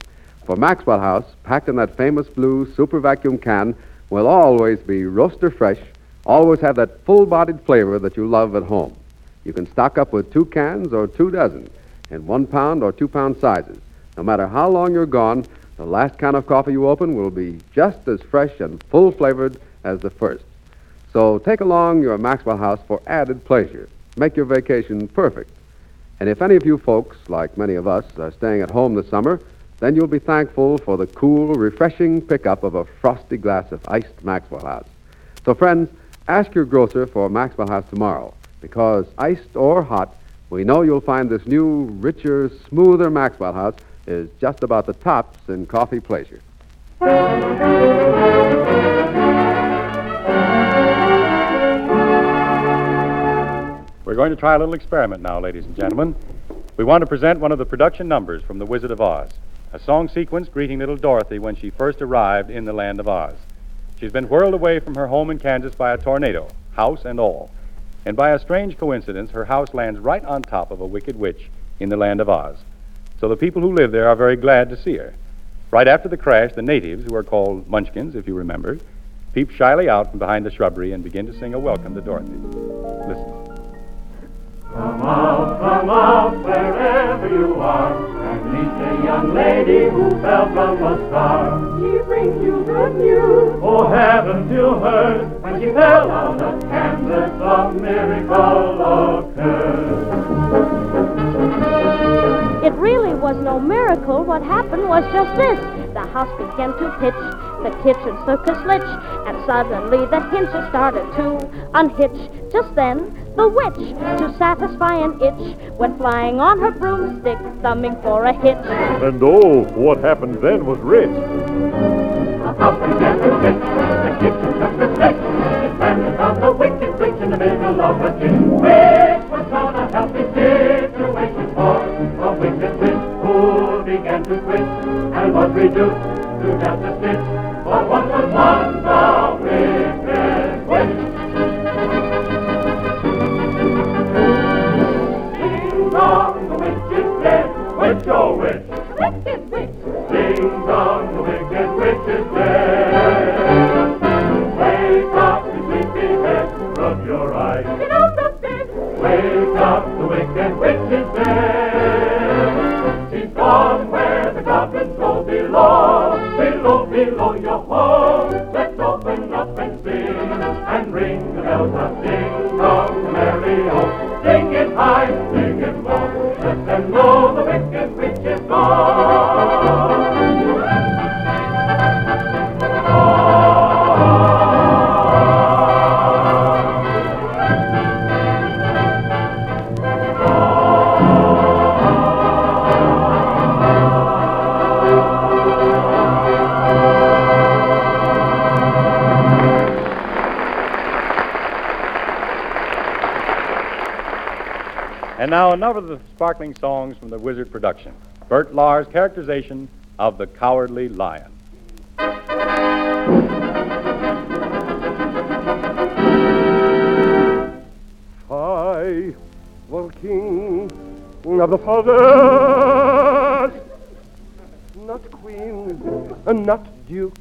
For Maxwell House, packed in that famous blue super vacuum can, will always be roaster fresh, always have that full bodied flavor that you love at home. You can stock up with two cans or two dozen in one pound or two pound sizes. No matter how long you're gone, The last can of coffee you open will be just as fresh and full flavored as the first. So take along your Maxwell House for added pleasure. Make your vacation perfect. And if any of you folks, like many of us, are staying at home this summer, then you'll be thankful for the cool, refreshing pickup of a frosty glass of iced Maxwell House. So, friends, ask your grocer for Maxwell House tomorrow, because iced or hot, we know you'll find this new, richer, smoother Maxwell House is just about the tops in coffee pleasure. We're going to try a little experiment now, ladies and gentlemen. We want to present one of the production numbers from The Wizard of Oz, a song sequence greeting little Dorothy when she first arrived in the land of Oz. She's been whirled away from her home in Kansas by a tornado, house and all. And by a strange coincidence, her house lands right on top of a wicked witch in the land of Oz. So the people who live there are very glad to see her. Right after the crash, the natives, who are called Munchkins, if you remember, peep shyly out from behind the shrubbery and begin to sing a welcome to Dorothy. Listen. Come out, come out, wherever you are, and meet the young lady who fell from a star. She brings you good news. Oh, haven't you heard? When she fell out of Kansas, a miracle occurred. It really was no miracle. What happened was just this. The house began to pitch, the kitchen circus lich, and suddenly the hinges started to unhitch. Just then, the witch, to satisfy an itch, went flying on her broomstick, thumbing for a hitch. And oh, what happened then was rich. The house began to pitch, the kitchen circus lich. It landed on the wicked witch in the middle of a ditch. Which was not a healthy situation for a wicked witch who began to twitch and was reduced to just a stitch. But what was one sparkling songs from the Wizard production. Bert Lahr's characterization of the Cowardly Lion. I was king of the forest, not queen, not duke,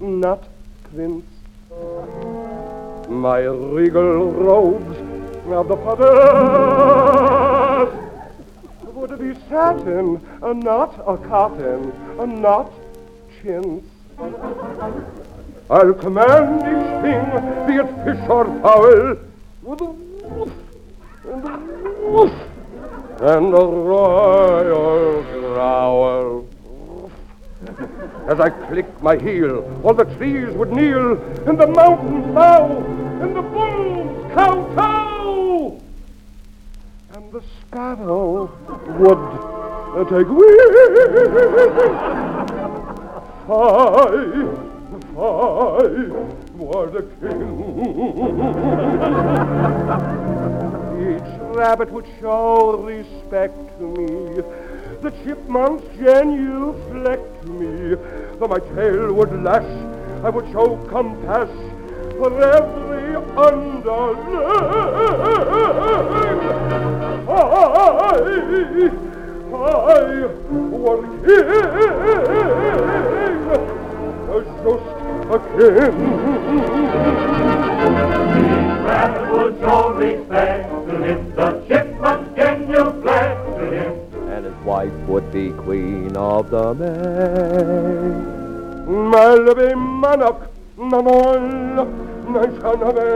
not prince. My regal robes of the forest be satin, not a cotton, not chintz. I'll command each thing, be it fish or fowl, with a woof and a woof and a royal growl. As I click my heel, all the trees would kneel, and the mountains bow, and the bulls kowtow, and the sparrow would uh, take wing. I, I was a king. Each rabbit would show respect to me. The chipmunks genuflect me. Though my tail would lash, I would show compassion for every underling. I, I was king, just a king. Rabbit would show respect to him. The chipmunks genuflect to him. And his wife would be queen of the May. Melby Manok, Nanol, Nishanave.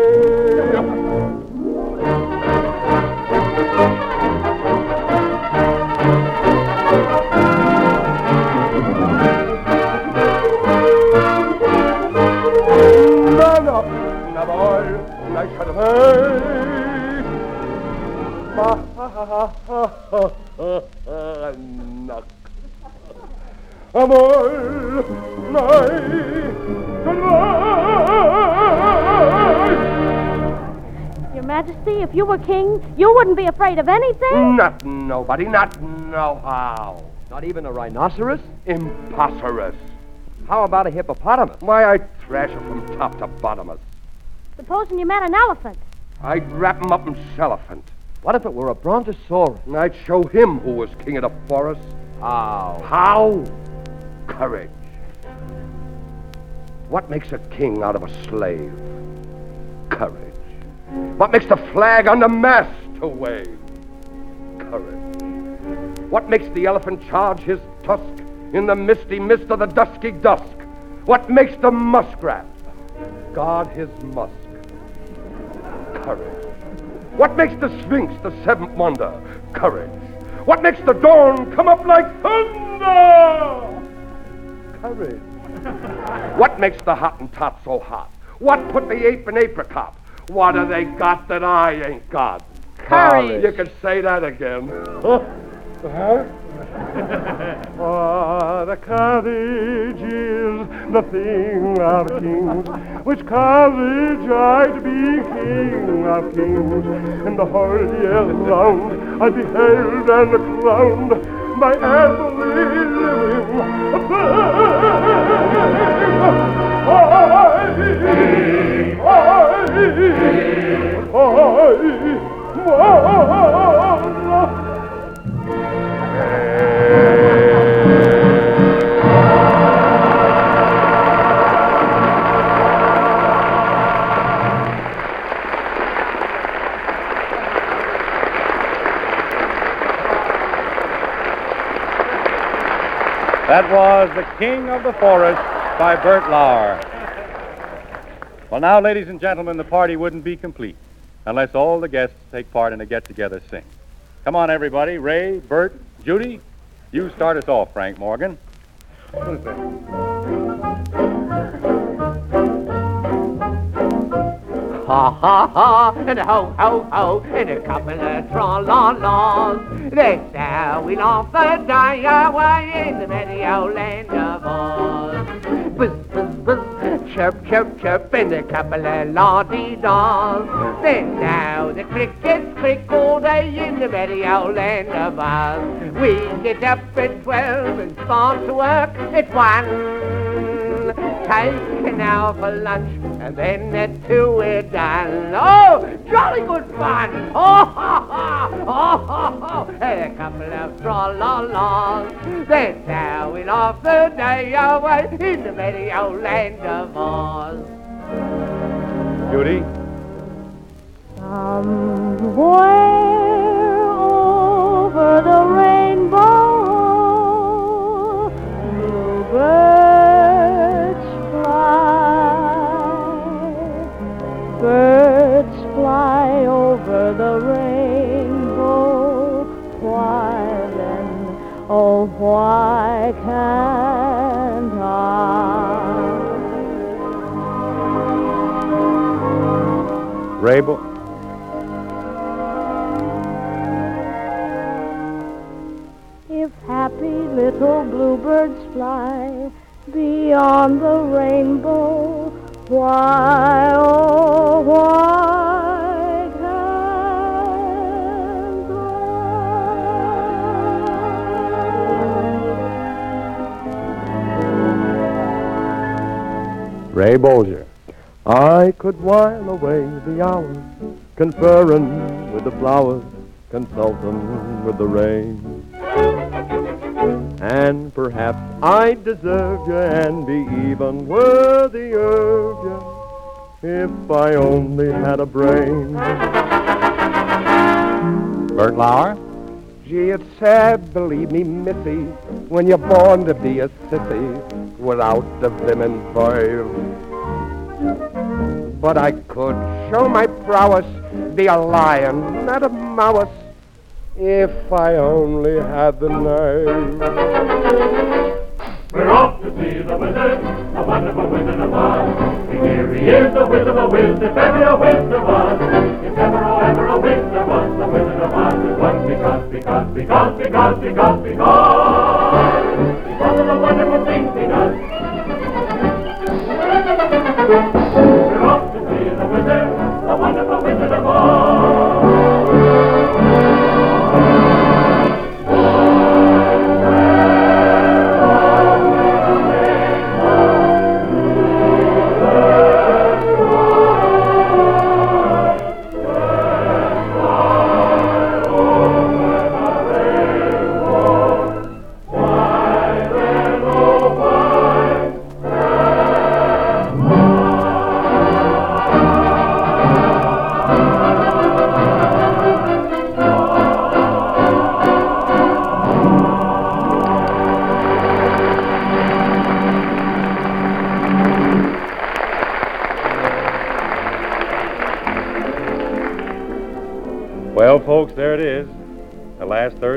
Nanok, Nak. Amor, nay, Your Majesty, if you were king, you wouldn't be afraid of anything. Not nobody, not no how. Not even a rhinoceros? Imposterous. How about a hippopotamus? Why, I'd thrash 'em from top to bottom. Supposing you met an elephant. I'd wrap 'em up in cellophant. What if it were a brontosaurus? And I'd show him who was king of the forest. How? How? Courage. What makes a king out of a slave? Courage. What makes the flag on the mast to wave? Courage. What makes the elephant charge his tusk in the misty mist of the dusky dusk? What makes the muskrat guard his musk? Courage. What makes the sphinx the seventh wonder? Courage. What makes the dawn come up like thunder? Courage. What makes the Hottentot so hot? What put the ape in apricot? What have they got that I ain't got? Courage. You can say that again. huh? Ah, the courage is the thing of kings, which courage I'd be king of kings, and the whole year round I'd be and crowned by every living thing. I, I, I, That was The King of the Forest by Bert Lahr. Well, now, ladies and gentlemen, the party wouldn't be complete unless all the guests take part in a get together sing. Come on, everybody. Ray, Bert, Judy, you start us off, Frank Morgan. Ha ha ha, and a ho ho ho, and a couple of tra-la-las. That's how we laugh the day away in the merry old land of Oz. Buzz, buzz, buzz, chirp, chirp, chirp, and a couple of la-dee-daws. Then now the crickets crick all day in the merry old land of Oz. We get up at twelve and start to work at one. Take an hour for lunch, and then the two were done. Oh, jolly good fun! Oh, ha, ha! Oh, ha, ha! And a couple of tra-la-las. That's how we laugh the day away in the merry old land of Oz. Judy? Somewhere over the rainbow, bluebirds Birds fly over the rainbow. Why then, oh, why can't I? Rabel? If happy little bluebirds fly beyond the rainbow, why, oh, why can't Ray Bolger. I could while away the hours, conferring with the flowers, consulting with the rain. And perhaps I deserve you and be even worthy of you if I only had a brain. Bert Lahr? Gee, it's sad, believe me, Missy, when you're born to be a sissy without the vim verve. But I could show my prowess, be a lion, not a mouse, if I only had the nerve. We're off to see the wizard, the wonderful wizard of Oz. Here he is, the wizard of Wiz, if ever a wiz there was. If ever, oh, ever a wiz there was, the wizard of Oz is one because, because, because, because, because, because. Because of the wonderful things he does. We're off to see the wizard, the wonderful wizard of Well,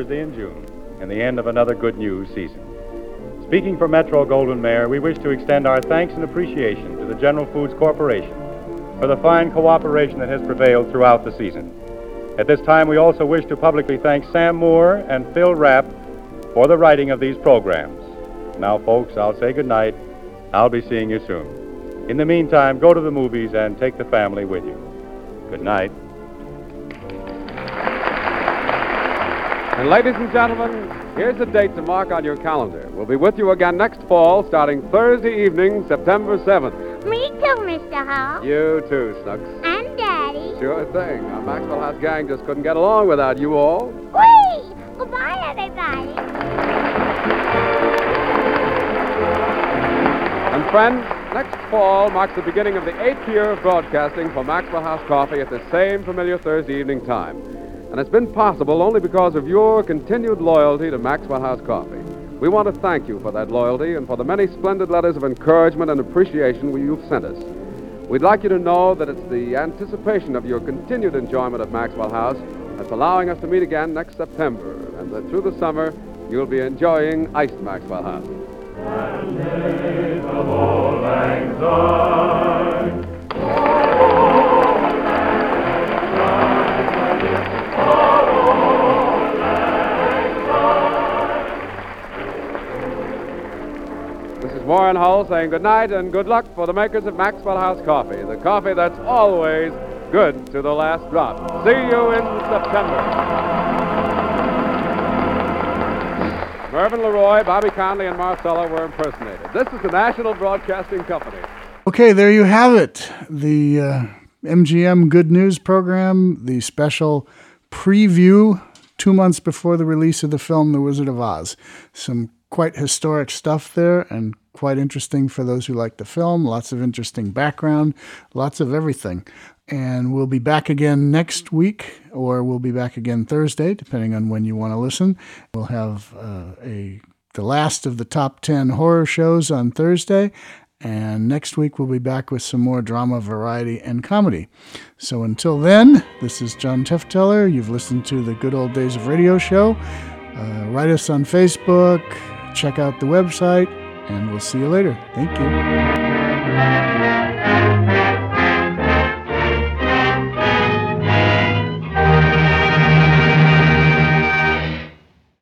Thursday in June, and the end of another good news season. Speaking for Metro-Goldwyn-Mayer, we wish to extend our thanks and appreciation to the General Foods Corporation for the fine cooperation that has prevailed throughout the season. At this time, we also wish to publicly thank Sam Moore and Phil Rapp for the writing of these programs. Now, folks, I'll say good night. I'll be seeing you soon. In the meantime, go to the movies and take the family with you. Good night. And ladies and gentlemen, here's a date to mark on your calendar. We'll be with you again next fall, starting Thursday evening, September 7th. Me too, Mr. Hall. You too, Snooks. And Daddy. Sure thing. Our Maxwell House gang just couldn't get along without you all. Whee! Goodbye, everybody. And friends, next fall marks the beginning of the eighth year of broadcasting for Maxwell House Coffee at the same familiar Thursday evening time. And it's been possible only because of your continued loyalty to Maxwell House Coffee. We want to thank you for that loyalty and for the many splendid letters of encouragement and appreciation you've sent us. We'd like you to know that it's the anticipation of your continued enjoyment of Maxwell House that's allowing us to meet again next September, and that through the summer you'll be enjoying iced Maxwell House. Warren Hull saying good night and good luck for the makers of Maxwell House Coffee, the coffee that's always good to the last drop. See you in September. Mervyn LeRoy, Bobby Connolly, and Marcella were impersonated. This is the National Broadcasting Company. Okay, there you have it. The uh, MGM Good News program, the special preview two months before the release of the film The Wizard of Oz. Some quite historic stuff there and quite interesting for those who like the film. Lots of interesting background, lots of everything. And we'll be back again next week, or we'll be back again Thursday, depending on when you want to listen. We'll have uh, a the last of the top 10 horror shows on Thursday. And next week, we'll be back with some more drama, variety, and comedy. So until then, this is John Tefteller. You've listened to the Good Old Days of Radio show. Uh, write us on Facebook, check out the website, and we'll see you later. Thank you.